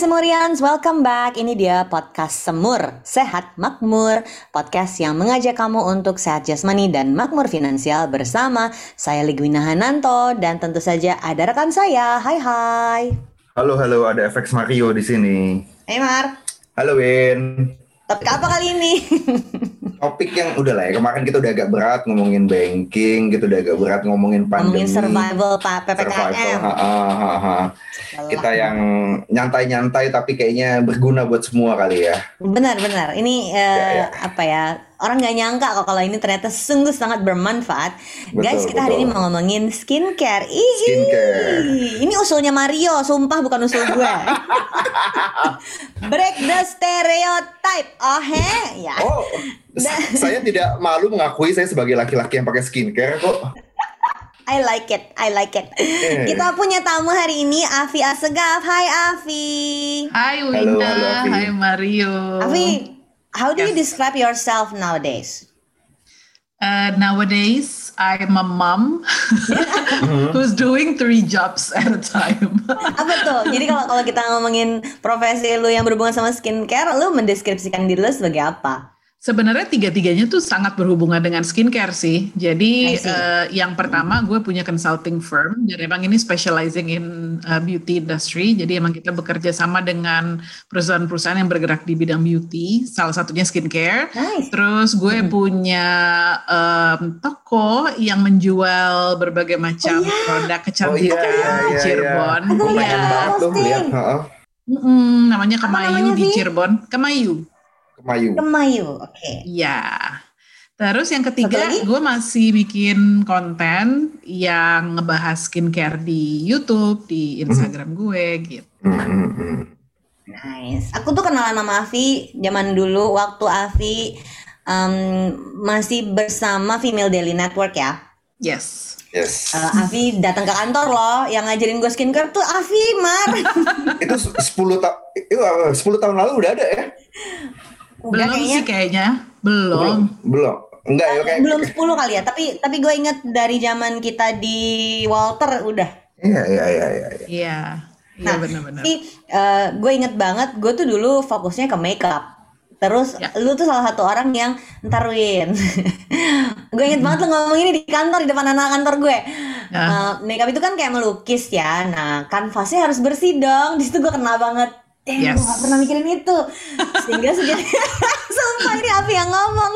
Semurians, welcome back. Ini dia podcast Semur, Sehat Makmur. Podcast yang mengajak kamu untuk sehat jasmani dan makmur finansial bersama saya Ligwina Hananto dan tentu saja ada rekan saya. Hai hai. Halo halo, ada FX Mario di sini. Hai Mar. Halo Win. Topik apa kali ini? Topik yang udah lah ya, kemarin kita udah agak berat ngomongin banking, gitu udah agak berat ngomongin pandemi. Ngomongin survival Pak survival, PPKM. ha, ha, ha, ha. Kita yang nyantai-nyantai tapi kayaknya berguna buat semua kali ya. Benar-benar. Ini eh, Ya, ya. apa ya? Orang nggak nyangka kok kalau ini ternyata sungguh sangat bermanfaat. Betul, Guys, kita hari betul. ini mau ngomongin skincare. Ih, Skincare. Ini usulnya Mario, sumpah bukan usul gue. Break the stereotype. Oh, he? Ya. Oh, saya tidak malu mengakui saya sebagai laki-laki yang pakai skincare kok. I like it. I like it. Eh. Kita punya tamu hari ini Afi Asegaf. Hai Afi. Hai Halo, Wina, halo, Afi. hai Mario. Afi, how do you Yes. describe yourself nowadays? Uh, nowadays, I'm a mom who's doing three jobs at a time. Apa tuh? Jadi kalau kalau kita ngomongin profesi lu yang berhubungan sama skincare, lu mendeskripsikan diri lu sebagai apa? Sebenarnya tiga-tiganya tuh sangat berhubungan dengan skincare sih. Jadi eh, yang pertama gue punya consulting firm dan emang ini specializing in uh, beauty industry. Jadi emang kita bekerja sama dengan perusahaan-perusahaan yang bergerak di bidang beauty. Salah satunya skincare. Nice. Terus gue punya em, toko yang menjual berbagai macam produk kecantikan Oh, iya, iya, di iya, Cirebon. iya. Aduh, Gue Iya. pengen banget tuh Posting. lihat. ha, ha. Mm-mm, namanya Kemayu namanya, di? Cirebon. Kemayu. Kemayu. Kemayu, oke. Iya. Terus yang ketiga, gue masih bikin konten yang ngebahas skincare di YouTube, di Instagram gue gitu. Hmm, hmm, hmm. Nice. Aku tuh kenalan sama Afi zaman dulu waktu Afi em, masih bersama Female Daily Network ya. Yes. Yes. Eh, Afi datang ke kantor loh, yang ngajarin gue skincare tuh Afi Mar. Itu 10 tahun 10 tahun lalu udah ada ya? Udah belum kayaknya sih kayaknya. Belum. Belum. Enggak ya kayak belum 10 kali ya, tapi tapi gue inget dari zaman kita di Walter udah. Iya iya iya iya. iya. Iya. Iya Nah, benar-benar. Tapi eh, gue inget banget, gue tuh dulu fokusnya ke makeup. Terus Ya. lu tuh salah satu orang yang ntar Win. gue inget banget lu ngomong ini di kantor di depan anak kantor gue. Ya. Eh, makeup itu kan kayak melukis ya. Nah, kanvasnya harus bersih dong. Di situ gue kena banget. Eh, gue Yes. gak pernah mikirin itu. Sehingga sejak Sumpah ini Afi yang ngomong.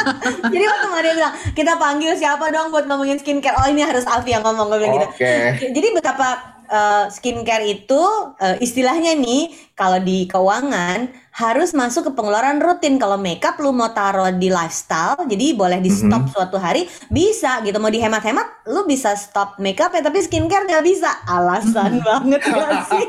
Jadi waktu Maria bilang, kita panggil siapa dong buat ngomongin skincare. Oh ini harus Afi yang ngomong. Gue bilang gitu. Oke. Jadi betapa uh, skincare itu uh, istilahnya nih kalau di keuangan harus masuk ke pengeluaran rutin. Kalau makeup lu mau taruh di lifestyle, jadi boleh di stop suatu hari bisa gitu. Mau dihemat-hemat, lu bisa stop makeup ya, tapi skincare nggak bisa. Alasan banget gak sih?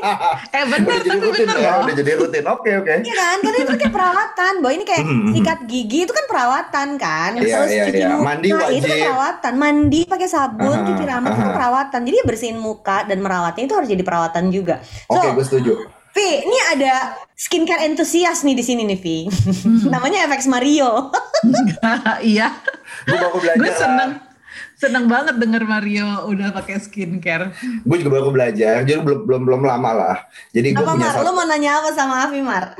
Eh Udah benar jadi tapi rutin benar ya, loh. udah jadi rutin. Oke oke. Iya kan? Karena itu kayak perawatan. Bahwa ini kayak Mhm. sikat gigi itu kan perawatan kan. Iya, Terus iya, cuci iya. muka Mandi itu kan wajib. perawatan. Mandi pakai sabun, Aha, cuci rambut itu kan perawatan. Jadi bersihin muka dan merawatnya itu harus jadi perawatan juga. So, Oke, gue setuju. Vi, ini ada skincare entusias nih di sini nih, Vi. Namanya FX Mario. Iya. Gue baru belajar. Gue seneng seneng banget denger Mario udah pakai skincare. Gue juga baru belajar. Jadi belum belum belum lama lah. Jadi gue apa punya Mar? satu. Lu mau nanya apa sama Afi Mar?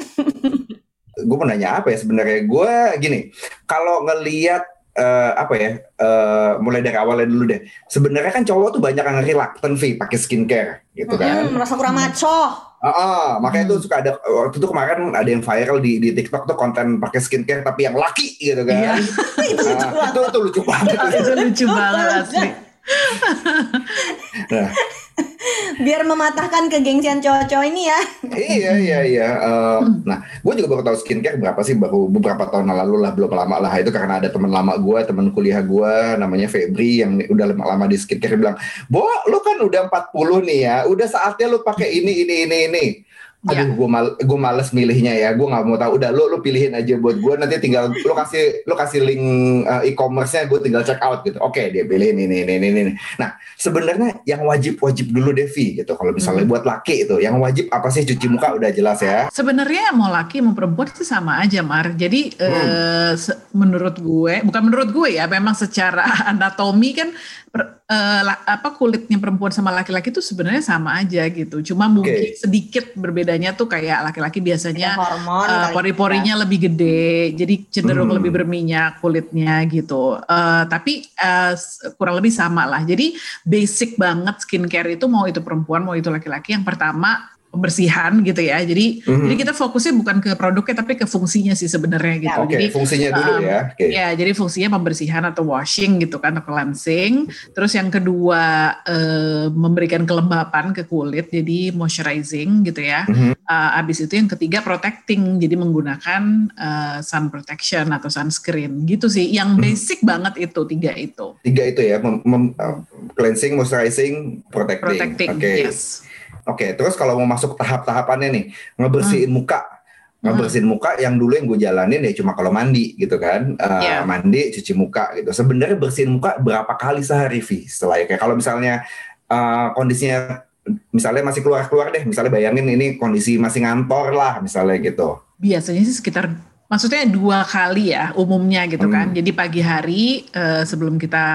gue mau nanya apa ya sebenarnya gue gini kalau ngelihat eh, apa ya eh, mulai dari awalnya dulu deh sebenarnya kan cowok tuh banyak yang reluctant Vi pakai skincare gitu kan Hmm, merasa kurang maco. Ah, ah, makanya tuh suka ada waktu itu kemarin ada yang viral di di TikTok tuh konten pakai skincare tapi yang laki gitu kan Iya. Nah, itu itu lucu banget Itu lucu banget asli. nah, Biar mematahkan kegengsian cowok-cowok ini ya. iya iya iya. Eh, nah gue juga baru tahu skincare berapa sih? Baru beberapa tahun lalu lah belum lama lah. Itu karena ada teman lama gue teman kuliah gue namanya Febri yang udah lama, lama di skincare. Bilang Bo lu kan udah 40 nih ya. Udah saatnya lu pakai ini ini ini ini Aduh, Ya. gue mal, gue males milihnya ya. Gue nggak mau tahu. Udah, lo lo pilihin aja buat gue. Nanti tinggal lo kasih lo kasih link uh, e-commerce-nya. Gue tinggal check out gitu. Oke, dia pilihin ini ini ini. ini. Nah, sebenarnya yang wajib wajib dulu Devi gitu. Kalau misalnya Hmm. buat laki itu, yang wajib apa sih cuci muka udah jelas ya. Sebenarnya mau laki mau perempuan sih sama aja Mar. Jadi Hmm. eh, se- menurut gue, bukan menurut gue ya, memang secara anatomi kan per- eh, la- apa kulitnya perempuan sama laki-laki itu sebenarnya sama aja gitu. Cuma mungkin sedikit berbedanya tuh kayak laki-laki biasanya hormon kali pori-porinya lebih gede, jadi cenderung Hmm. lebih berminyak kulitnya gitu. Eh, tapi s- kurang lebih sama lah. Jadi basic banget skincare itu mau itu perempuan mau itu laki-laki. Yang pertama pembersihan gitu ya. Jadi Mhm. jadi kita fokusnya bukan ke produknya tapi ke fungsinya sih sebenarnya gitu. Oke, Jadi fungsinya dulu um, ya. Oke. Ya, jadi fungsinya pembersihan atau washing gitu kan, atau cleansing. Terus yang kedua eh, memberikan kelembapan ke kulit, jadi moisturizing gitu ya. Mhm. Uh, abis itu yang ketiga protecting, jadi menggunakan uh, sun protection atau sunscreen gitu sih. Yang Hmm. basic banget itu tiga itu. Tiga itu ya, mem- mem- uh, cleansing, moisturizing, protecting. Protecting, Oke. yes. Oke, terus kalau mau masuk tahap-tahapannya nih, ngebersihin Hmm. muka. Ngebersihin muka yang dulu yang gue jalanin ya cuma kalau mandi gitu kan. Uh, Iya. Mandi, cuci muka gitu. Sebenarnya bersihin muka berapa kali sehari, Vi? Setelah ya, kayak kalau misalnya uh, kondisinya misalnya masih keluar-keluar deh, misalnya bayangin ini kondisi masih ngantor lah misalnya gitu. Biasanya sih sekitar maksudnya dua kali ya umumnya gitu kan. Hmm. Jadi pagi hari uh, sebelum kita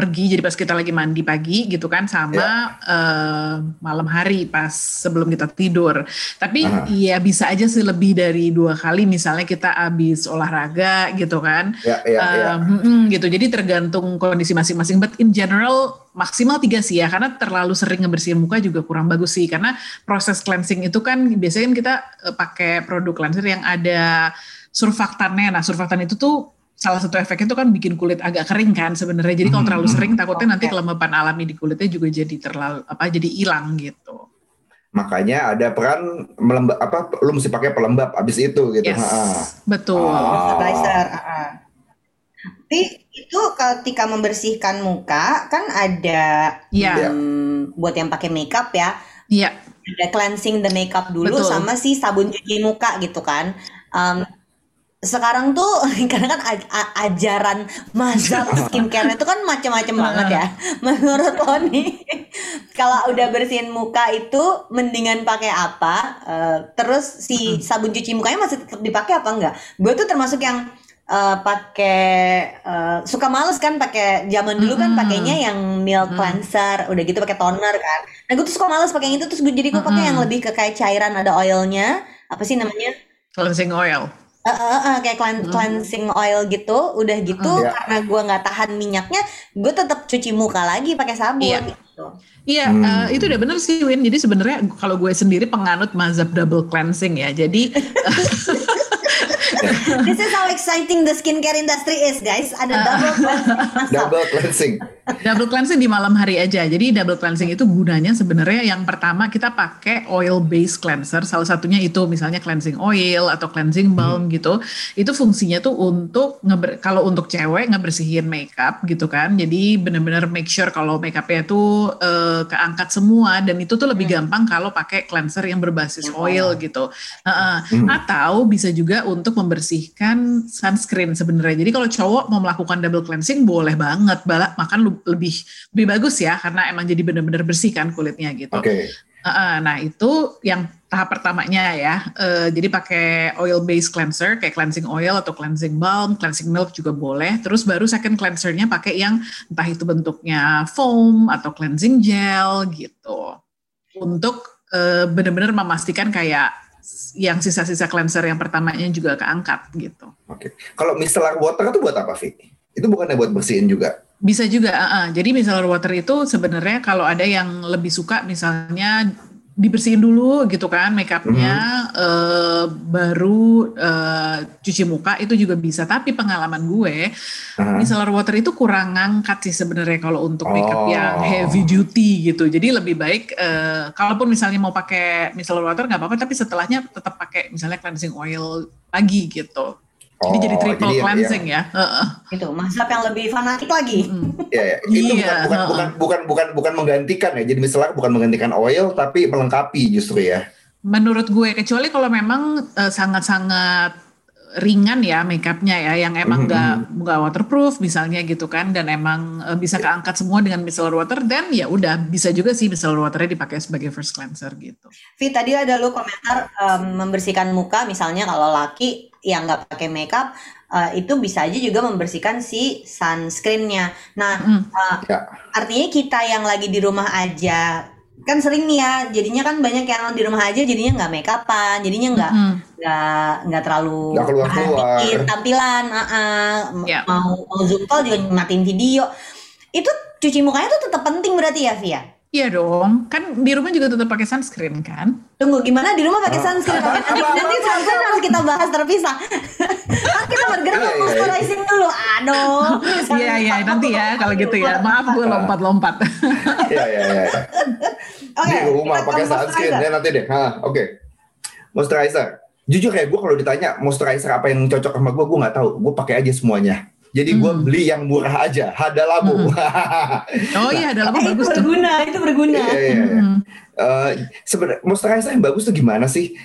pergi, jadi pas kita lagi mandi pagi gitu kan, sama uh, malam hari pas sebelum kita tidur. Tapi Aha. ya bisa aja sih lebih dari dua kali, misalnya kita habis olahraga gitu kan. Ya, ya. Um, mm-mm, gitu. Jadi tergantung kondisi masing-masing. But in general maksimal tiga sih ya, karena terlalu sering ngebersihin muka juga kurang bagus sih. Karena proses cleansing itu kan biasanya kan kita eh, pakai produk cleanser yang ada surfaktannya. Nah surfaktan itu tuh salah satu efeknya itu kan bikin kulit agak kering kan sebenarnya. Jadi kalau Hmm, terlalu hmm. sering takutnya nanti kelembapan alami di kulitnya juga jadi terlalu apa jadi hilang gitu. Makanya ada peran melembab apa lu mesti pakai pelembab abis itu gitu. Yes, Ha-ha. betul. Ah. moisturizer. Tapi itu ketika membersihkan muka kan ada Iya. hmm, buat yang pakai makeup ya, Iya, ada cleansing the makeup dulu Betul. sama si sabun cuci muka gitu kan. Um, sekarang tuh karena kan ajaran mazhab skincare itu kan macam-macam banget ya. Menurut nih, kalau udah bersihin muka itu mendingan pakai apa? Eh, terus si sabun cuci mukanya masih tetap dipakai apa enggak? Gue tuh termasuk yang eh, pakai eh, suka males kan pakai zaman dulu kan Mm-mm. pakainya yang milk Mm. cleanser, udah gitu pakai toner kan. Nah gue tuh suka males pakai yang itu terus gue jadi gue pakai yang lebih ke kayak cairan ada oilnya apa sih namanya? cleansing oil. Eh, eh, eh, kayak clean- Mm. cleansing oil gitu, udah gitu Mm. Iya. karena gue nggak tahan minyaknya, gue tetap cuci muka lagi pakai sabun Iya. gitu. Iya, Hmm. eh, itu udah bener sih Win. Jadi sebenarnya kalau gue sendiri penganut mazhab double cleansing ya. Jadi This is how exciting the skincare industry is, guys. Ada double cleansing. Double cleansing. double cleansing di malam hari aja. Jadi double cleansing itu gunanya sebenarnya yang pertama kita pakai oil based cleanser. Salah satunya itu misalnya cleansing oil atau cleansing balm gitu. Itu fungsinya tuh untuk ngeber, kalau untuk cewek ngebersihin makeup gitu kan. Jadi bener-bener make sure kalau makeupnya tuh eh, keangkat semua dan itu tuh lebih gampang kalau pakai cleanser yang berbasis oil gitu. Heeh. Hmm. Atau bisa juga untuk membersihkan sunscreen sebenarnya. Jadi kalau cowok mau melakukan double cleansing boleh banget, Bala, makan lebih lebih bagus ya karena emang jadi benar-benar bersih kan kulitnya gitu. Oke. Heeh, nah itu yang tahap pertamanya ya. Eh, jadi pakai oil based cleanser kayak cleansing oil atau cleansing balm, cleansing milk juga boleh. Terus baru second cleansernya pakai yang entah itu bentuknya foam atau cleansing gel gitu. Untuk eh, benar-benar memastikan kayak yang sisa-sisa cleanser yang pertamanya juga keangkat gitu. Oke. Kalau micellar water itu buat apa, Vi? Itu bukannya buat bersihin juga? Bisa juga, ah, ah. jadi micellar water itu sebenarnya kalau ada yang lebih suka misalnya dibersihin dulu gitu kan makeupnya, eh, baru eh, cuci muka itu juga bisa. Tapi pengalaman gue, Aha. micellar water itu kurang ngangkat sih sebenarnya kalau untuk makeup Oh. yang heavy duty gitu. Jadi lebih baik, eh, kalaupun misalnya mau pakai micellar water nggak apa-apa, tapi setelahnya tetap pakai misalnya cleansing oil lagi gitu. Jadi jadi Oh, triple yang- cleansing ya. Heeh. Itu mazhab yang lebih fanatik lagi. Mm. Ya, ya. itu Iya, bukan, bukan, heeh. bukan bukan bukan bukan menggantikan ya. Jadi micellar bukan menggantikan oil tapi melengkapi justru ya. Menurut gue kecuali kalau memang uh, sangat-sangat ringan ya makeupnya ya yang emang nggak mm -hmm. nggak waterproof misalnya gitu kan dan emang uh, bisa keangkat semua dengan micellar water dan ya udah bisa juga sih micellar waternya dipakai sebagai first cleanser gitu. Vi tadi ada lu komentar um, membersihkan muka misalnya kalau laki yang nggak pakai makeup uh, itu bisa aja juga membersihkan si sunscreennya. Nah mm. uh, ya. artinya kita yang lagi di rumah aja kan sering nih ya jadinya kan banyak yang di rumah aja jadinya nggak make upan jadinya nggak nggak mm. nggak terlalu gak keluar keluar tampilan uh, uh, yeah. mau mau zoom call juga matiin video itu cuci mukanya tuh tetap penting berarti ya Via Iya dong, kan di rumah juga tetap pakai sunscreen kan? Tunggu, gimana di rumah pakai oh. sunscreen? nanti, nanti sunscreen harus kita bahas terpisah. kan kita bergerak iya, iya, iya. moisturizing dulu. Aduh. Iya, iya, nanti ya kalau gitu ya. Maaf gue lompat-lompat. Iya, iya, iya. Oke. Di rumah pakai sunscreen ya nanti deh. Oke. Okay. Moisturizer. Jujur kayak gue kalau ditanya moisturizer apa yang cocok sama gue, gue nggak tahu. Gue pakai aja semuanya. Jadi gue hmm. beli yang murah aja, Hada Labo. Hmm. oh iya, Hada Labo eh, bagus itu berguna, itu berguna. Iya, iya, iya. Hmm. Uh, Sebenarnya moisturizer yang bagus tuh gimana sih?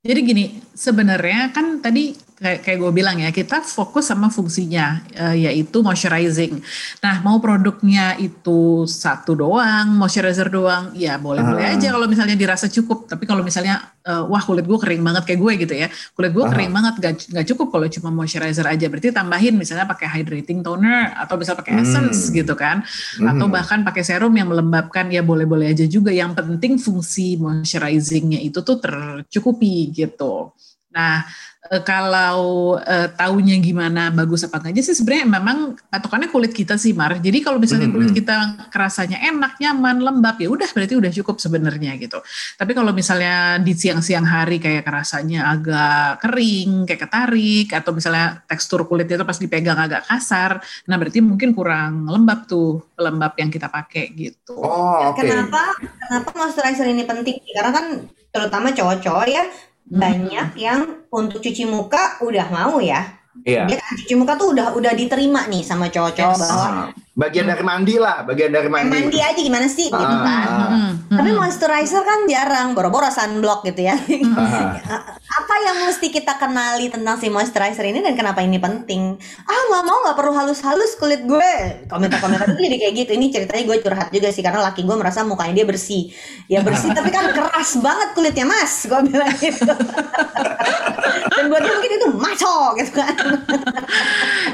Jadi gini, sebenarnya kan tadi kayak, kayak gue bilang ya, kita fokus sama fungsinya, uh, yaitu moisturizing. Nah, mau produknya itu satu doang, moisturizer doang, ya boleh-boleh uh. aja kalau misalnya dirasa cukup. Tapi kalau misalnya, uh, wah kulit gue kering banget kayak gue gitu ya, kulit gue uh. kering banget, gak, gak cukup kalau cuma moisturizer aja. Berarti tambahin misalnya pakai hydrating toner, atau bisa pakai hmm. essence gitu kan. Hmm. Atau bahkan pakai serum yang melembabkan, ya boleh-boleh aja juga. Yang penting fungsi moisturizingnya itu tuh tercukupi gitu. Nah, e, kalau e, taunya gimana bagus apa enggaknya sih sebenarnya memang patokannya kulit kita sih Mar. Jadi kalau misalnya mm -hmm. kulit kita kerasanya enak, nyaman, lembab ya udah berarti udah cukup sebenarnya gitu. Tapi kalau misalnya di siang-siang hari kayak kerasanya agak kering, kayak ketarik atau misalnya tekstur kulitnya itu pas dipegang agak kasar, nah berarti mungkin kurang lembab tuh pelembab yang kita pakai gitu. Oh, okay. Kenapa kenapa moisturizer ini penting? Karena kan terutama cowok-cowok ya banyak yang untuk cuci muka udah mau ya. Iya. Dia kan cuci muka tuh udah udah diterima nih sama cowok-cowok yes. bahwa bagian dari mandi lah, bagian dari mandi. Mandi aja gimana sih ah. gitu kan. Hmm. Tapi moisturizer kan jarang, boro-boro sunblock gitu ya. Ah. Apa yang mesti kita kenali tentang si moisturizer ini dan kenapa ini penting? Ah nggak mau nggak perlu halus-halus kulit gue. Komentar-komentar itu jadi kayak gitu. Ini ceritanya gue curhat juga sih karena laki gue merasa mukanya dia bersih. Ya bersih tapi kan keras banget kulitnya mas. Gue bilang gitu. dan buat dia mungkin itu maco gitu kan.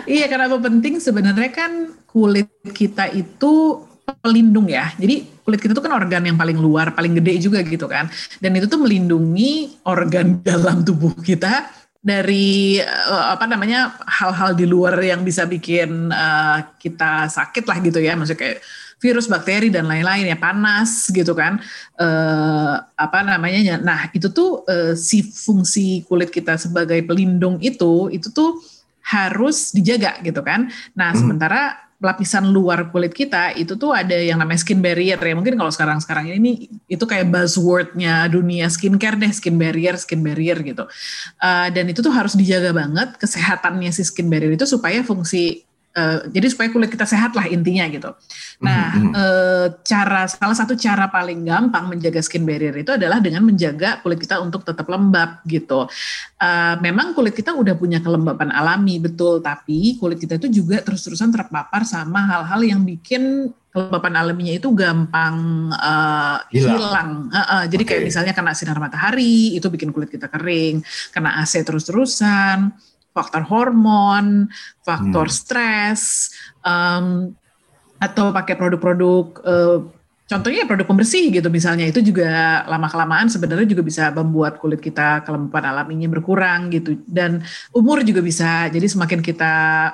iya kenapa penting sebenarnya kan kulit kita itu pelindung ya. Jadi kulit kita itu kan organ yang paling luar, paling gede juga gitu kan. Dan itu tuh melindungi organ dalam tubuh kita dari uh, apa namanya hal-hal di luar yang bisa bikin uh, kita sakit lah gitu ya. Maksudnya kayak virus, bakteri dan lain-lain ya panas gitu kan. Uh, apa namanya? Nah itu tuh uh, si fungsi kulit kita sebagai pelindung itu itu tuh harus dijaga gitu kan. Nah hmm. sementara lapisan luar kulit kita itu tuh ada yang namanya skin barrier ya. Mungkin kalau sekarang sekarang ini itu kayak buzzwordnya dunia skincare deh skin barrier skin barrier gitu. Uh, dan itu tuh harus dijaga banget kesehatannya si skin barrier itu supaya fungsi Uh, jadi supaya kulit kita sehat lah intinya gitu. Nah, mm-hmm. uh, cara salah satu cara paling gampang menjaga skin barrier itu adalah dengan menjaga kulit kita untuk tetap lembab gitu. Uh, memang kulit kita udah punya kelembapan alami betul, tapi kulit kita itu juga terus-terusan terpapar sama hal-hal yang bikin kelembapan alaminya itu gampang uh, hilang. hilang. Uh, uh, jadi okay. kayak misalnya kena sinar matahari itu bikin kulit kita kering, kena AC terus-terusan faktor hormon, faktor hmm. stres, um, atau pakai produk-produk uh, contohnya produk pembersih gitu misalnya itu juga lama kelamaan sebenarnya juga bisa membuat kulit kita kelembapan alaminya berkurang gitu dan umur juga bisa jadi semakin kita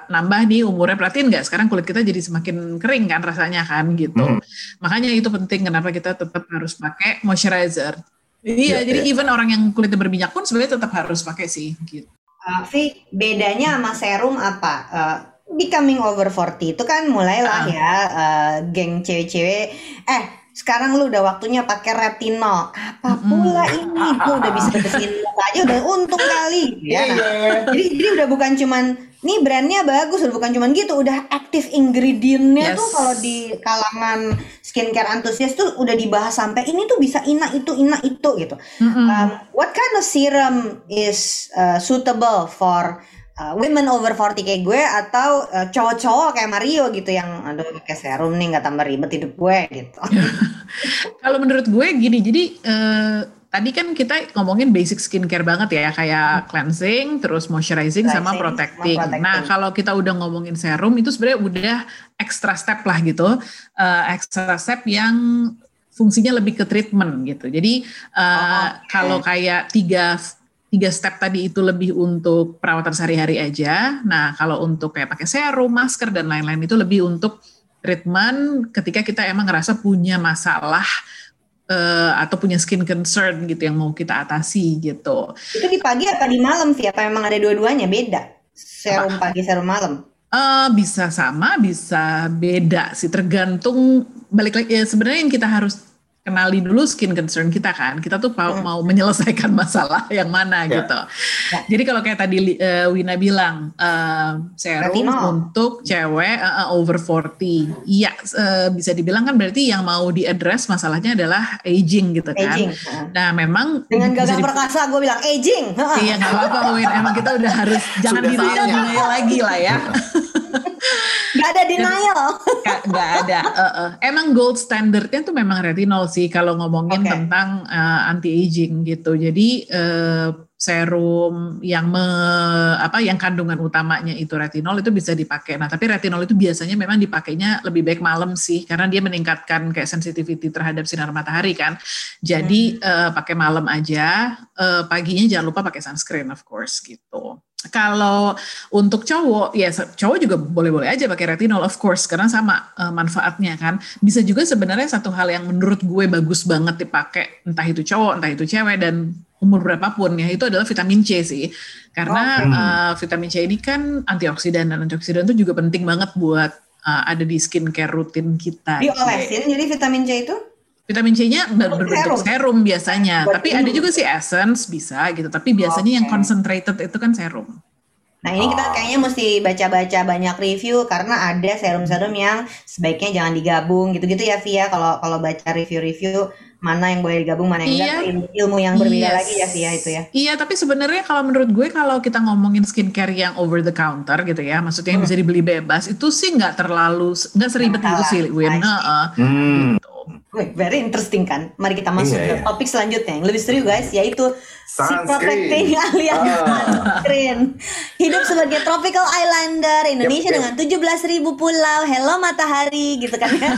nambah nih umurnya perhatiin nggak sekarang kulit kita jadi semakin kering kan rasanya kan gitu hmm. makanya itu penting kenapa kita tetap harus pakai moisturizer Iya, ya, jadi ya. even orang yang kulitnya berminyak pun sebenarnya tetap harus pakai sih gitu. Uh, V, bedanya sama serum apa? Uh, becoming over 40 itu kan mulailah uh. ya uh, geng cewek-cewek eh sekarang lu udah waktunya pakai retinol apa pula mm. ini gue udah bisa bersihin muka aja udah untung kali ya nah, jadi jadi udah bukan cuman ini brandnya bagus bukan cuman gitu udah active ingredientnya Yes. tuh kalau di kalangan skincare antusias tuh udah dibahas sampai ini tuh bisa ina itu ina itu gitu Mm-mm. Um, what kind of serum is uh, suitable for uh, women over 40 kayak gue atau uh, cowok-cowok kayak Mario gitu yang aduh pakai serum nih nggak tambah ribet hidup gue gitu. Kalau menurut gue gini, jadi eh, tadi kan kita ngomongin basic skincare banget ya, kayak cleansing, terus moisturizing, sama protecting. sama protecting. Nah, kalau kita udah ngomongin serum itu sebenarnya udah extra step lah gitu, Eh, extra step yang fungsinya lebih ke treatment gitu. Jadi eh, Oh, kalau kayak tiga tiga step tadi itu lebih untuk perawatan sehari-hari aja. Nah, kalau untuk kayak pakai serum, masker dan lain-lain itu lebih untuk treatment ketika kita emang ngerasa punya masalah eh, atau punya skin concern gitu yang mau kita atasi gitu. Itu di pagi apa di malam sih? Apa memang ada dua-duanya beda? Serum pagi, serum malam. Eh, bisa sama, bisa beda sih tergantung balik lagi ya sebenarnya yang kita harus kenali dulu skin concern kita kan. Kita tuh mau, Hmm. mau menyelesaikan masalah yang mana Ya. gitu. Ya. Jadi kalau kayak tadi eh, Wina bilang eh, serum Retinol. untuk cewek eh, over 40. Iya, eh, bisa dibilang kan berarti yang mau diaddress masalahnya adalah aging gitu kan. Aging. Heeh. Nah, memang Dengan gagah perkasa gue bilang aging. Iya nggak apa-apa Win, emang kita udah harus jangan denial lagi lah ya. Gak ada denial. Nggak nggak ada. eh, eh. Emang gold standardnya tuh memang retinol sih kalau ngomongin Oke. tentang anti aging gitu. Jadi eh, serum yang me, apa yang kandungan utamanya itu retinol itu bisa dipakai. Nah tapi retinol itu biasanya memang dipakainya lebih baik malam sih karena dia meningkatkan kayak sensitivity terhadap sinar matahari kan. Jadi eh, pakai malam aja. eh, paginya jangan lupa pakai sunscreen of course gitu. Kalau untuk cowok, ya cowok juga boleh-boleh aja pakai retinol of course karena sama eh, manfaatnya kan. Bisa juga sebenarnya satu hal yang menurut gue bagus banget dipakai entah itu cowok, entah itu cewek dan umur berapapun ya itu adalah vitamin C sih. Karena Oke. eh, vitamin C ini kan antioksidan dan antioksidan itu juga penting banget buat eh, ada di skincare rutin kita. Diolesin jadi vitamin C itu? Vitamin C-nya ber- Oh, berbentuk serum. serum biasanya, Buat tapi minum. ada juga sih essence bisa gitu. Tapi biasanya yang Oke. concentrated itu kan serum. Nah ini kita kayaknya mesti baca-baca banyak review karena ada serum-serum yang sebaiknya jangan digabung gitu-gitu ya Via kalau kalau baca review-review mana yang boleh digabung mana yang enggak Iya. tuh ilmu, yang berbeda Yes. lagi ya Via itu ya. Iya, tapi sebenarnya kalau menurut gue kalau kita ngomongin skincare yang over the counter gitu ya, maksudnya yang bisa dibeli bebas, itu sih nggak terlalu nggak seribet itu sih, Win. Heeh. Hmm. Gitu. Very interesting kan. Mari kita masuk Iya, ke iya. topik selanjutnya yang lebih serius guys yaitu protecting alias Ah. sunscreen. Hidup sebagai tropical islander Indonesia Yep, yep. dengan 17.000 pulau. Hello matahari gitu kan ya.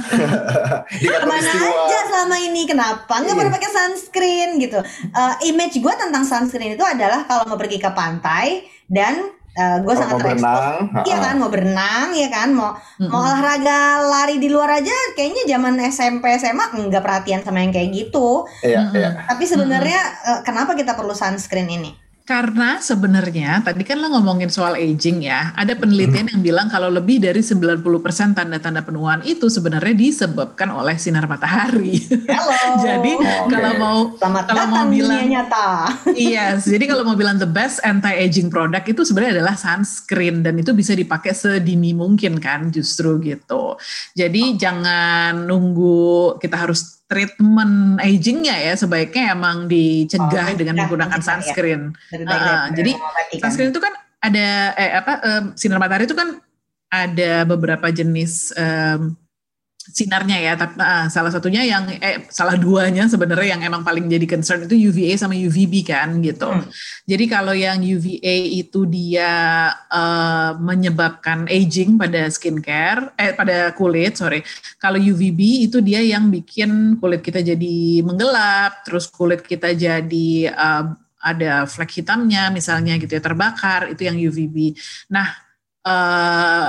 Ke mana aja selama ini? Kenapa nggak Iya. pernah pakai sunscreen gitu? Uh, image gue tentang sunscreen itu adalah kalau mau pergi ke pantai dan uh, gue Kalau sangat mau terekspos. berenang, Iya kan, mau berenang, ya kan, mau Mm-mm. mau olahraga lari di luar aja, kayaknya zaman SMP SMA nggak perhatian sama yang kayak gitu. Iya, Mm-mm. iya. Tapi sebenarnya uh, kenapa kita perlu sunscreen ini? Karena sebenarnya tadi kan lo ngomongin soal aging ya, ada penelitian yang bilang kalau lebih dari 90% tanda-tanda penuaan itu sebenarnya disebabkan oleh sinar matahari. Halo. Jadi Oke. kalau mau Selamat kalau mau bilang nyata. Iya, yes, jadi kalau mau bilang the best anti-aging product itu sebenarnya adalah sunscreen dan itu bisa dipakai sedini mungkin kan justru gitu. Jadi jangan nunggu kita harus treatment agingnya ya sebaiknya emang dicegah Oh, dengan menggunakan ya. sunscreen. Ah, daripada jadi. Sunscreen itu kan ada eh apa em, sinar matahari itu kan ada beberapa jenis em, sinarnya ya tapi ah, salah satunya yang eh salah duanya sebenarnya yang emang paling jadi concern itu UVA sama UVB kan gitu. Hmm. Jadi kalau yang UVA itu dia eh, menyebabkan aging pada skincare eh pada kulit sorry. Kalau UVB itu dia yang bikin kulit kita jadi menggelap, terus kulit kita jadi eh, ada flek hitamnya misalnya gitu ya terbakar itu yang UVB. Nah eh,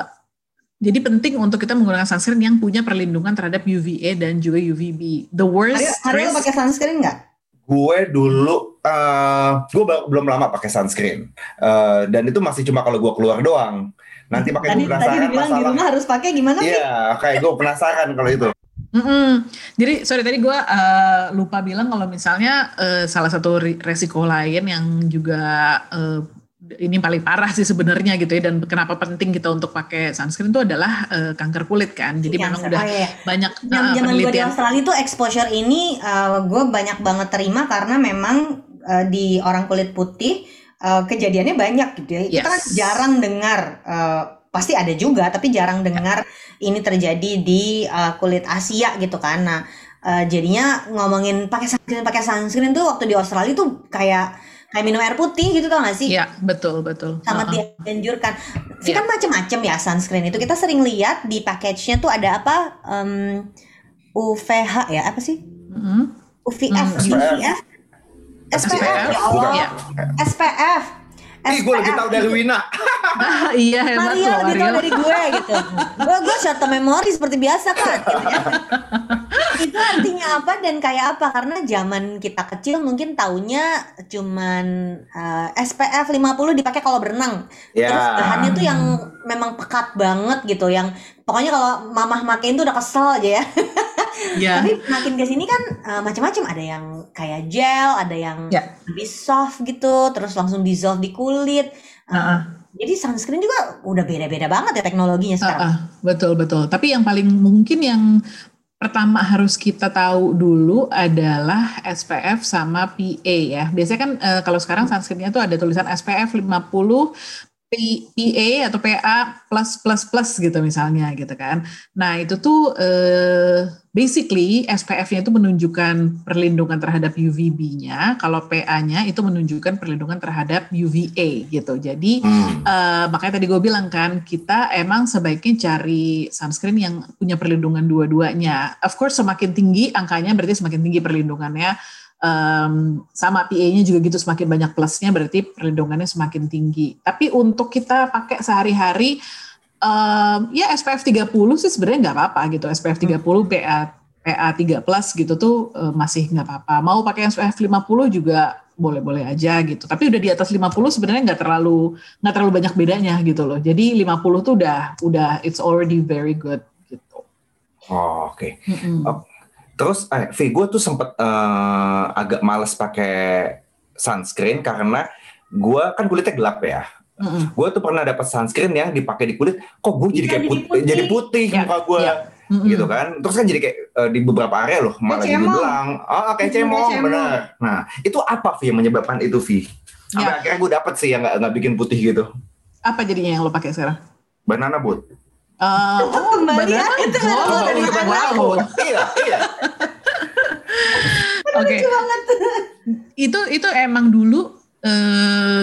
jadi penting untuk kita menggunakan sunscreen yang punya perlindungan terhadap UVA dan juga UVB. The worst Mario risk- pakai sunscreen nggak? Gue dulu, eh gue belum lama pakai sunscreen, Eh, dan itu masih cuma kalau gue keluar doang. Nanti pakai Tadi, gue tadi penasaran dibilang di masalah. rumah harus pakai gimana sih? Iya, kayak gue penasaran kalau itu. Mm-mm. Jadi sorry tadi gue lupa bilang kalau misalnya eh, salah satu resiko lain yang juga eh, ini paling parah sih sebenarnya gitu ya dan kenapa penting kita untuk pakai sunscreen itu adalah uh, kanker kulit kan jadi Iya, memang udah Oh, iya. banyak Jam uh, zaman gue di Australia tuh exposure ini gue banyak banget terima karena memang uh, di orang kulit putih uh, kejadiannya banyak gitu ya. Kita kan Yes. jarang dengar uh, pasti ada juga tapi jarang dengar ini terjadi di uh, kulit Asia gitu kan. Nah, uh, jadinya ngomongin pakai sunscreen pakai sunscreen tuh waktu di Australia tuh kayak kayak minum air putih gitu tau gak sih? Iya betul betul sangat Uh-uh. dianjurkan. Sih Iya. kan macam-macam ya sunscreen itu. Kita sering lihat di package-nya tuh ada apa? Em, UVH ya apa sih? Mm-mm. UVF, Hmm, UVF, SPF, ya Allah, Iya. SPF. Ih, gue lebih tahu dari Wina. Ah, iya hebat Maria loh lebih tahu dari gue gitu. Gue gue short term memory seperti biasa kan. Gitu ya. Itu artinya apa dan kayak apa? Karena zaman kita kecil mungkin taunya cuman eh, SPF 50 dipakai kalau berenang. Ya. Terus bahannya tuh yang memang pekat banget gitu, yang pokoknya kalau mamah makein tuh udah kesel aja ya. Iya. Tapi makin ke sini kan eh, macam-macam ada yang kayak gel, ada yang Ya. lebih soft gitu, terus langsung dissolve di kulit. Eh, Uh-uh. Jadi sunscreen juga udah beda-beda banget ya teknologinya sekarang. Ah, ah, betul betul. Tapi yang paling mungkin yang pertama harus kita tahu dulu adalah SPF sama PA ya. Biasanya kan eh, kalau sekarang sunscreennya tuh ada tulisan SPF 50 P- PA atau PA plus plus plus gitu misalnya gitu kan. Nah itu tuh eh, basically SPF-nya itu menunjukkan perlindungan terhadap UVB-nya. Kalau PA-nya itu menunjukkan perlindungan terhadap UVA gitu. Jadi Hmm. Eh, makanya tadi gue bilang kan kita emang sebaiknya cari sunscreen yang punya perlindungan dua-duanya. Of course semakin tinggi angkanya berarti semakin tinggi perlindungannya. Em, sama PA-nya juga gitu semakin banyak plusnya berarti perlindungannya semakin tinggi. Tapi untuk kita pakai sehari-hari em, ya SPF 30 sih sebenarnya nggak apa-apa gitu. SPF 30 PA PA 3 plus gitu tuh eh, masih nggak apa-apa. Mau pakai SPF 50 juga boleh-boleh aja gitu. Tapi udah di atas 50 sebenarnya nggak terlalu nggak terlalu banyak bedanya gitu loh. Jadi 50 tuh udah udah it's already very good gitu. Oh, Oke. Mm-mm. Oh, Terus, eh, V, gue tuh sempet eh, agak males pakai sunscreen karena gue kan kulitnya gelap ya. Mm-mm. Gue tuh pernah dapat sunscreen yang dipakai di kulit, kok gue jadi Iya, kayak jadi putih, putih. jadi putih Ya, muka gue, ya. Mm-mm. gitu kan. Terus kan jadi kayak eh, di beberapa area loh malah jadi belang. Oh, kayak Kayak cemong, cemong. bener. Nah, itu apa V yang menyebabkan itu V? Sampai Ya. akhirnya gue dapet sih yang nggak bikin putih gitu. Apa jadinya yang lo pakai sekarang? Banana boat. Eh, oh, Kembali ya, itu banana dari Wow. iya, iya. Oke. Itu itu emang dulu eh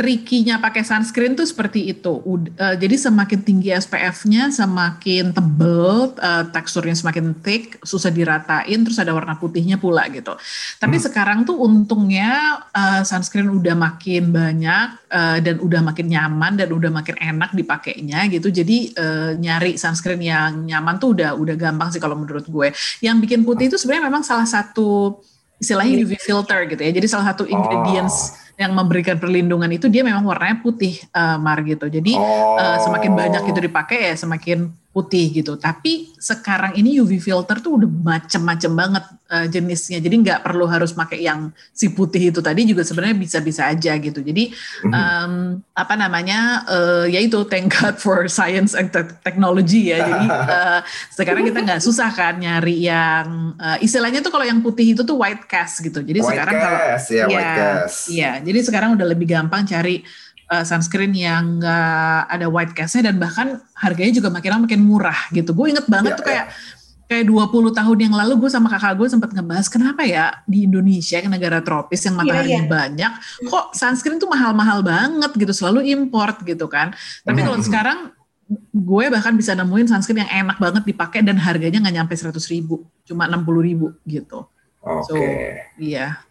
trikinya pakai sunscreen tuh seperti itu. Ud- eh, jadi semakin tinggi SPF-nya, semakin tebel, eh, teksturnya semakin thick, susah diratain, terus ada warna putihnya pula gitu. Tapi Hmm. sekarang tuh untungnya eh, sunscreen udah makin banyak eh, dan udah makin nyaman dan udah makin enak dipakainya gitu. Jadi eh, nyari sunscreen yang nyaman tuh udah udah gampang sih kalau menurut gue. Yang bikin putih itu sebenarnya memang salah satu istilahnya UV filter gitu ya. Jadi salah satu ingredients yang memberikan perlindungan itu dia memang warnanya putih eh, Mar gitu. Jadi Oh. eh, semakin banyak itu dipakai ya semakin putih gitu. Tapi sekarang ini UV filter tuh udah macem-macem banget eh, jenisnya. Jadi nggak perlu harus pakai yang si putih itu tadi juga sebenarnya bisa-bisa aja gitu. Jadi em, apa namanya eh, ya itu thank God for science and te- technology ya. Jadi eh, sekarang kita nggak susah kan nyari yang eh, istilahnya tuh kalau yang putih itu tuh white cast gitu. Jadi White sekarang kalau cast, ya, white Iya, cast. Iya, jadi sekarang udah lebih gampang cari uh, sunscreen yang nggak ada white cast-nya dan bahkan harganya juga makin lama makin murah gitu. Gue inget banget Iya, tuh kayak kayak 20 tahun yang lalu gue sama kakak gue sempat ngebahas kenapa ya di Indonesia yang negara tropis yang mataharinya iya. banyak kok sunscreen tuh mahal-mahal banget gitu selalu import gitu kan. Tapi kalau Mhm. sekarang gue bahkan bisa nemuin sunscreen yang enak banget dipakai dan harganya nggak nyampe 100 ribu, cuma 60 ribu gitu. Oke. So, Iya.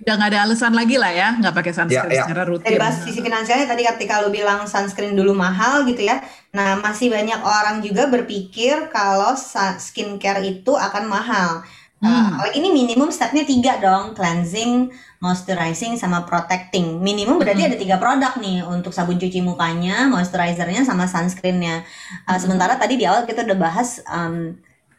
Udah nggak ada alasan lagi lah ya, nggak pakai sunscreen Ya, ya. secara rutin. Dari bahas sisi finansialnya tadi ketika lu bilang sunscreen dulu mahal gitu ya. Nah, masih banyak orang juga berpikir kalau skincare itu akan mahal. Uh, Hmm. apalagi ini minimum stepnya tiga dong, cleansing, moisturizing, sama protecting. Minimum berarti Hmm. ada tiga produk nih untuk sabun cuci mukanya, moisturizernya, sama sunscreennya. Uh, Hmm. Sementara tadi di awal kita udah bahas um,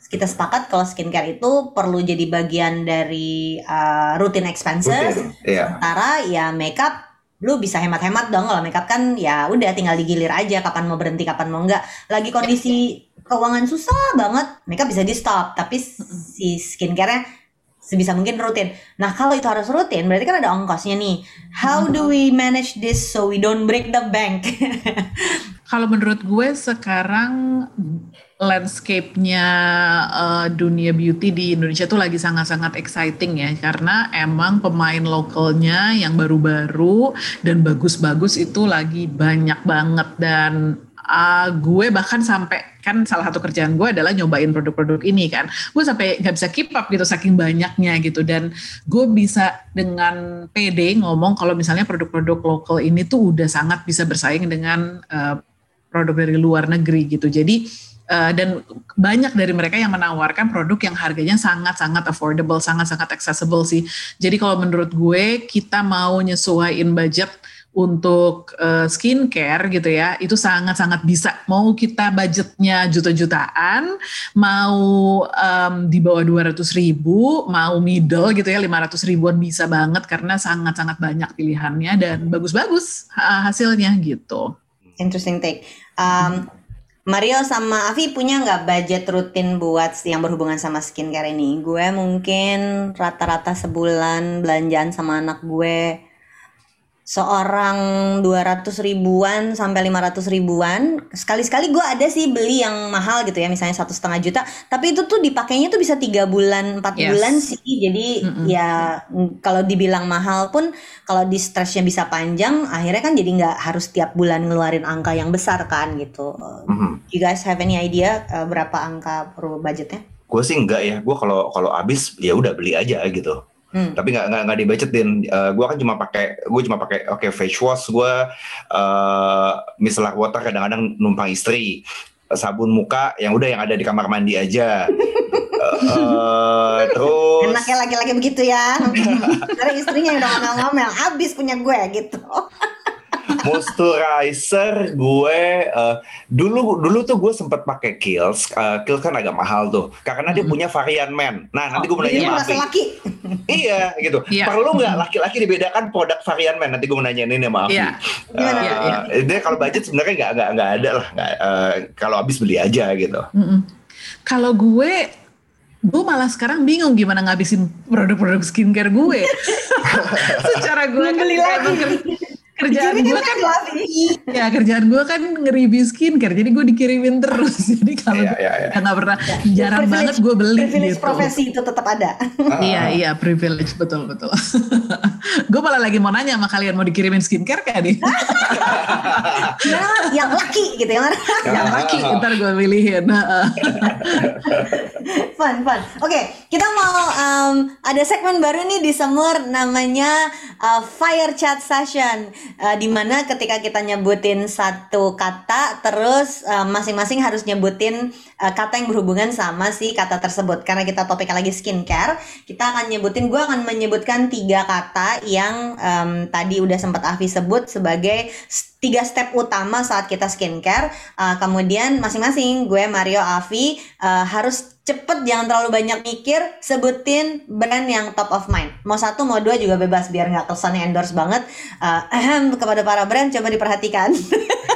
kita sepakat kalau skincare itu perlu jadi bagian dari uh, routine expenses. Rutin, Iya. Sementara ya makeup lu bisa hemat-hemat dong. Kalau makeup kan ya udah tinggal digilir aja kapan mau berhenti kapan mau enggak. Lagi kondisi keuangan susah banget makeup bisa di stop tapi si skincare-nya sebisa mungkin rutin. Nah kalau itu harus rutin berarti kan ada ongkosnya nih. How do we manage this so we don't break the bank? Kalau menurut gue sekarang landscape-nya uh, dunia beauty di Indonesia tuh lagi sangat-sangat exciting ya. Karena emang pemain lokalnya yang baru-baru dan bagus-bagus itu lagi banyak banget. Dan uh, gue bahkan sampai kan salah satu kerjaan gue adalah nyobain produk-produk ini kan. Gue sampai nggak bisa keep up gitu saking banyaknya gitu. Dan gue bisa dengan pede ngomong kalau misalnya produk-produk lokal ini tuh udah sangat bisa bersaing dengan uh, produk dari luar negeri gitu. Jadi uh, dan banyak dari mereka yang menawarkan produk yang harganya sangat-sangat affordable, sangat-sangat accessible sih. Jadi kalau menurut gue kita mau nyesuaiin budget untuk uh, skincare gitu ya itu sangat-sangat bisa. Mau kita budgetnya juta-jutaan mau um, di bawah 200 ribu mau middle gitu ya 500 ribuan bisa banget karena sangat-sangat banyak pilihannya dan bagus-bagus hasilnya gitu. Interesting take. Um, Mario sama Avi punya nggak budget rutin buat yang berhubungan sama skincare ini? Gue mungkin rata-rata sebulan belanjaan sama anak gue seorang 200 ribuan sampai 500 ribuan. Sekali-sekali gue ada sih beli yang mahal gitu ya misalnya satu setengah juta. Tapi itu tuh dipakainya tuh bisa tiga bulan empat yes. bulan sih. Jadi mm -hmm. ya kalau dibilang mahal pun kalau di stresnya bisa panjang akhirnya kan jadi nggak harus tiap bulan ngeluarin angka yang besar kan gitu. Mm -hmm. you guys have any idea uh, berapa angka per budgetnya? Gue sih enggak ya. Gue kalau kalau habis ya udah beli aja gitu Hmm. Tapi nggak nggak nggak dibacetin. Uh, gue kan cuma pakai, gue cuma pakai oke okay, face wash gue, uh, micellar water kadang-kadang numpang istri, sabun muka yang udah yang ada di kamar mandi aja. uh, terus enaknya laki-laki begitu ya karena istrinya yang udah ngomel-ngomel habis punya gue gitu moisturizer gue uh, dulu dulu tuh gue sempet pakai Kiehl's uh, Kiehl's kan agak mahal tuh karena dia punya varian men. Nah nanti gue mau nanya sama laki. Iya gitu. Yeah. perlu nggak laki-laki dibedakan produk varian men? Nanti gue mau nanya ini sama Afi yeah. uh, yeah, yeah. dia kalau budget sebenarnya nggak nggak nggak ada lah. Gak, uh, kalau habis beli aja gitu. Mm -mm. kalau gue gue malah sekarang bingung gimana ngabisin produk-produk skincare gue. Secara gue kan beli lagi kerjaan gue kan ya kerjaan gue kan nge-review skincare jadi gue dikirimin terus. Jadi kalau yeah, yeah, yeah. nggak pernah ya, jarang banget gue beli privilege gitu. profesi itu tetap ada. Iya iya privilege betul betul gue malah lagi mau nanya sama kalian mau dikirimin skincare kayak nih? Ya, yang laki gitu ya yang laki ntar gue pilihin fun fun. Oke okay, kita mau um, ada segmen baru nih di Semur namanya uh, fire chat session. Uh, di mana ketika kita nyebutin satu kata terus masing eh, masing-masing harus nyebutin uh, kata yang berhubungan sama si kata tersebut. Karena kita topiknya lagi skincare kita akan nyebutin gue akan menyebutkan tiga kata yang um, tadi udah sempat Avi sebut sebagai tiga step utama saat kita skincare. Uh, kemudian masing-masing gue Mario Avi uh, harus cepet jangan terlalu banyak mikir sebutin brand yang top of mind. Mau satu mau dua juga bebas biar nggak kesannya endorse banget. Uh, kepada para brand coba diperhatikan.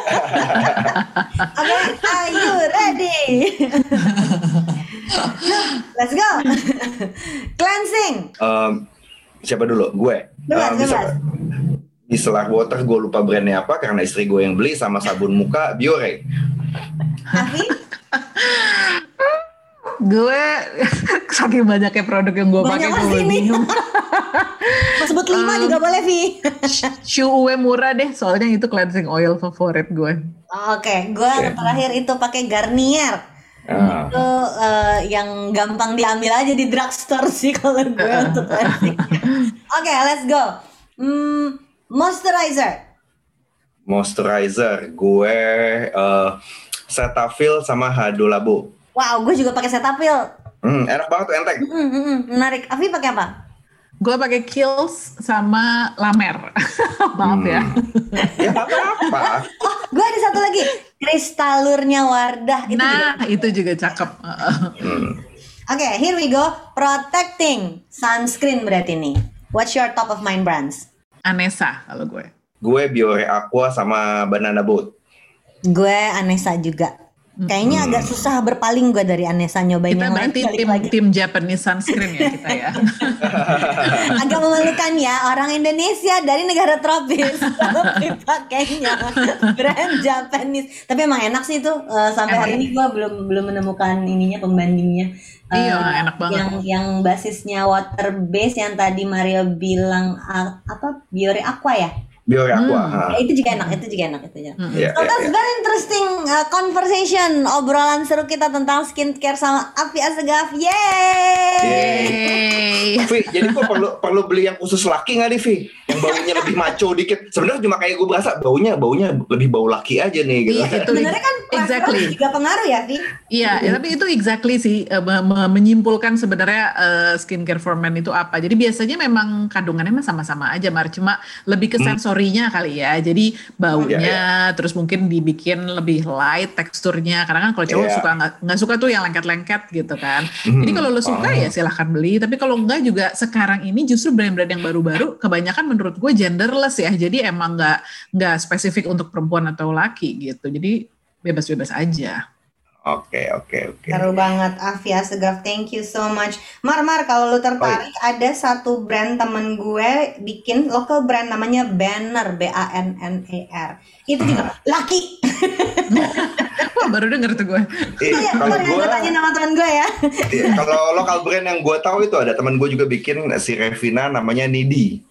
Oke okay, are you ready? Let's go. Cleansing. Um, siapa dulu gue uh, bebas. di selah water gue lupa brandnya apa karena istri gue yang beli sama sabun muka Biore gue saking banyaknya produk yang gue pakai gue bingung. Mau sebut lima um, juga boleh Vi. Shu murah deh, soalnya itu cleansing oil favorit gue. Oke, okay. gue okay. terakhir itu pakai Garnier. Uh. Itu uh, yang gampang diambil aja di drugstore sih kalau gue untuk. Oke, okay, let's go. Hmm, moisturizer. Moisturizer, gue uh, Cetaphil sama Hado Labo. Wow, gue juga pakai Cetaphil. Hmm, enak banget tuh enteng. Hmm, hmm, hmm. Menarik. Afi pakai apa? Gue pakai Kills sama Lamer. Maaf ya. hmm. ya. ya apa-apa. oh, gue ada satu lagi. Kristalurnya Wardah. Itu nah, juga. itu juga cakep. hmm. Oke, okay, here we go. Protecting sunscreen berarti nih. What's your top of mind brands? Anessa kalau gue. Gue Biore Aqua sama Banana Boat. Gue Anessa juga. Kayaknya Hmm. agak susah berpaling gue dari Anessa nyobain Kita yang lain berarti tim lagi. tim Japanese sunscreen ya kita ya. Agak memalukan ya orang Indonesia dari negara tropis tapi pakainya brand Japanese. Tapi emang enak sih itu eh, sampai hari ini gue belum belum menemukan ininya pembandingnya. Eh, Iya, enak banget. Yang yang basisnya water base yang tadi Mario bilang ah, apa Biore Aqua ya? Biore Aqua. Hmm. ha. Ya, itu juga enak, itu juga enak, itu juga. enak. Mm-mm. Iya, So iya, that's iya. very interesting uh, conversation obrolan seru kita tentang skincare sama Afi Asegaf. Yeay! Yeay. Vi, jadi gue perlu perlu beli yang khusus laki nggak nih, Vi? Yang baunya lebih maco dikit. Sebenarnya cuma kayak gue berasa baunya baunya lebih bau laki aja nih gitu. Iya, itu Sebenarnya kan exactly. juga pengaruh ya, Vi. Iya, ya, tapi itu exactly sih eh, me- menyimpulkan sebenarnya eh, skincare for men itu apa. Jadi biasanya memang kandungannya sama-sama aja, Mar. Cuma lebih ke Hmm. Sensorinya kali ya. Jadi baunya, Iya, terus mungkin dibikin lebih light teksturnya. Karena kan kalau cowok Iya. suka nggak suka tuh yang lengket-lengket gitu kan. Hmm. Jadi kalau lo suka Oh. ya silahkan beli. Tapi kalau enggak juga sekarang ini justru brand-brand yang baru-baru kebanyakan menurut gue genderless ya. Jadi emang nggak nggak spesifik untuk perempuan atau laki gitu. Jadi bebas-bebas aja. Oke, oke, oke. Seru banget Afi Asegaf, thank you so much. Mar, Mar, kalau lu tertarik ada satu brand temen gue bikin local brand namanya Banner, B A N N E R. Itu juga laki. Wah baru denger tuh gue. Iya, Iya, kalau gue gue tanya nama temen gue ya. Iya, kalau lokal brand yang gue tahu itu ada teman gue juga bikin si Revina namanya Nidi.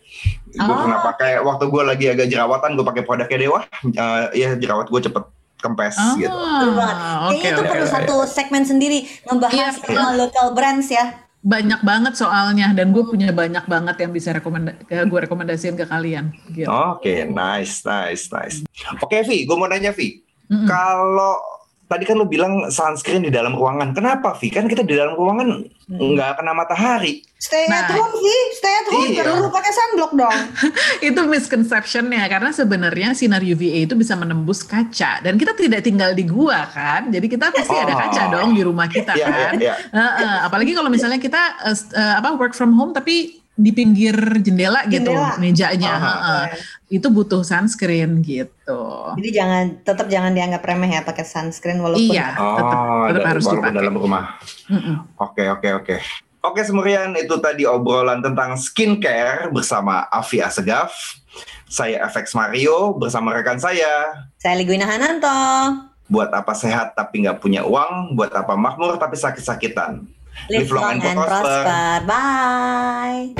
Gue Oh. pernah pakai waktu gue lagi agak jerawatan gue pakai produknya Dewa. Eh, ya jerawat gue cepet kempes gitu. Seru banget. Ah, Kayaknya itu oke, perlu oke. satu segmen sendiri ngebahas Iya. soal local brands ya. banyak banget soalnya dan gue punya banyak banget yang bisa rekomenda gue rekomendasiin ke kalian gitu. Oke, nice, nice, nice. Oke, Vi, gue mau nanya Vi. Mm-mm. Kalau tadi kan lu bilang sunscreen di dalam ruangan, kenapa Vi? Kan kita di dalam ruangan nggak kena matahari. Stay at Nah. home sih, stay at home Iya. perlu pakai sunblock dong. itu misconceptionnya karena sebenarnya sinar UVA itu bisa menembus kaca dan kita tidak tinggal di gua kan jadi kita pasti ada Oh. kaca dong di rumah kita Iya, kan iya, iya. Heeh, apalagi kalau misalnya kita eh, s- eh, apa work from home tapi di pinggir jendela gitu Jendela. mejanya Aha. heeh. Itu butuh sunscreen gitu Jadi jangan tetap jangan dianggap remeh ya pakai sunscreen walaupun iya tetap Oh, tetap da- harus dipakai dalam rumah. Oke, oke, oke. Oke, Semurian, itu tadi obrolan tentang skincare bersama Afi Asegaf. Saya FX Mario bersama rekan saya. saya Liguina Hananto. Buat apa sehat tapi nggak punya uang, buat apa makmur tapi sakit-sakitan. Live long and prosper. Bye.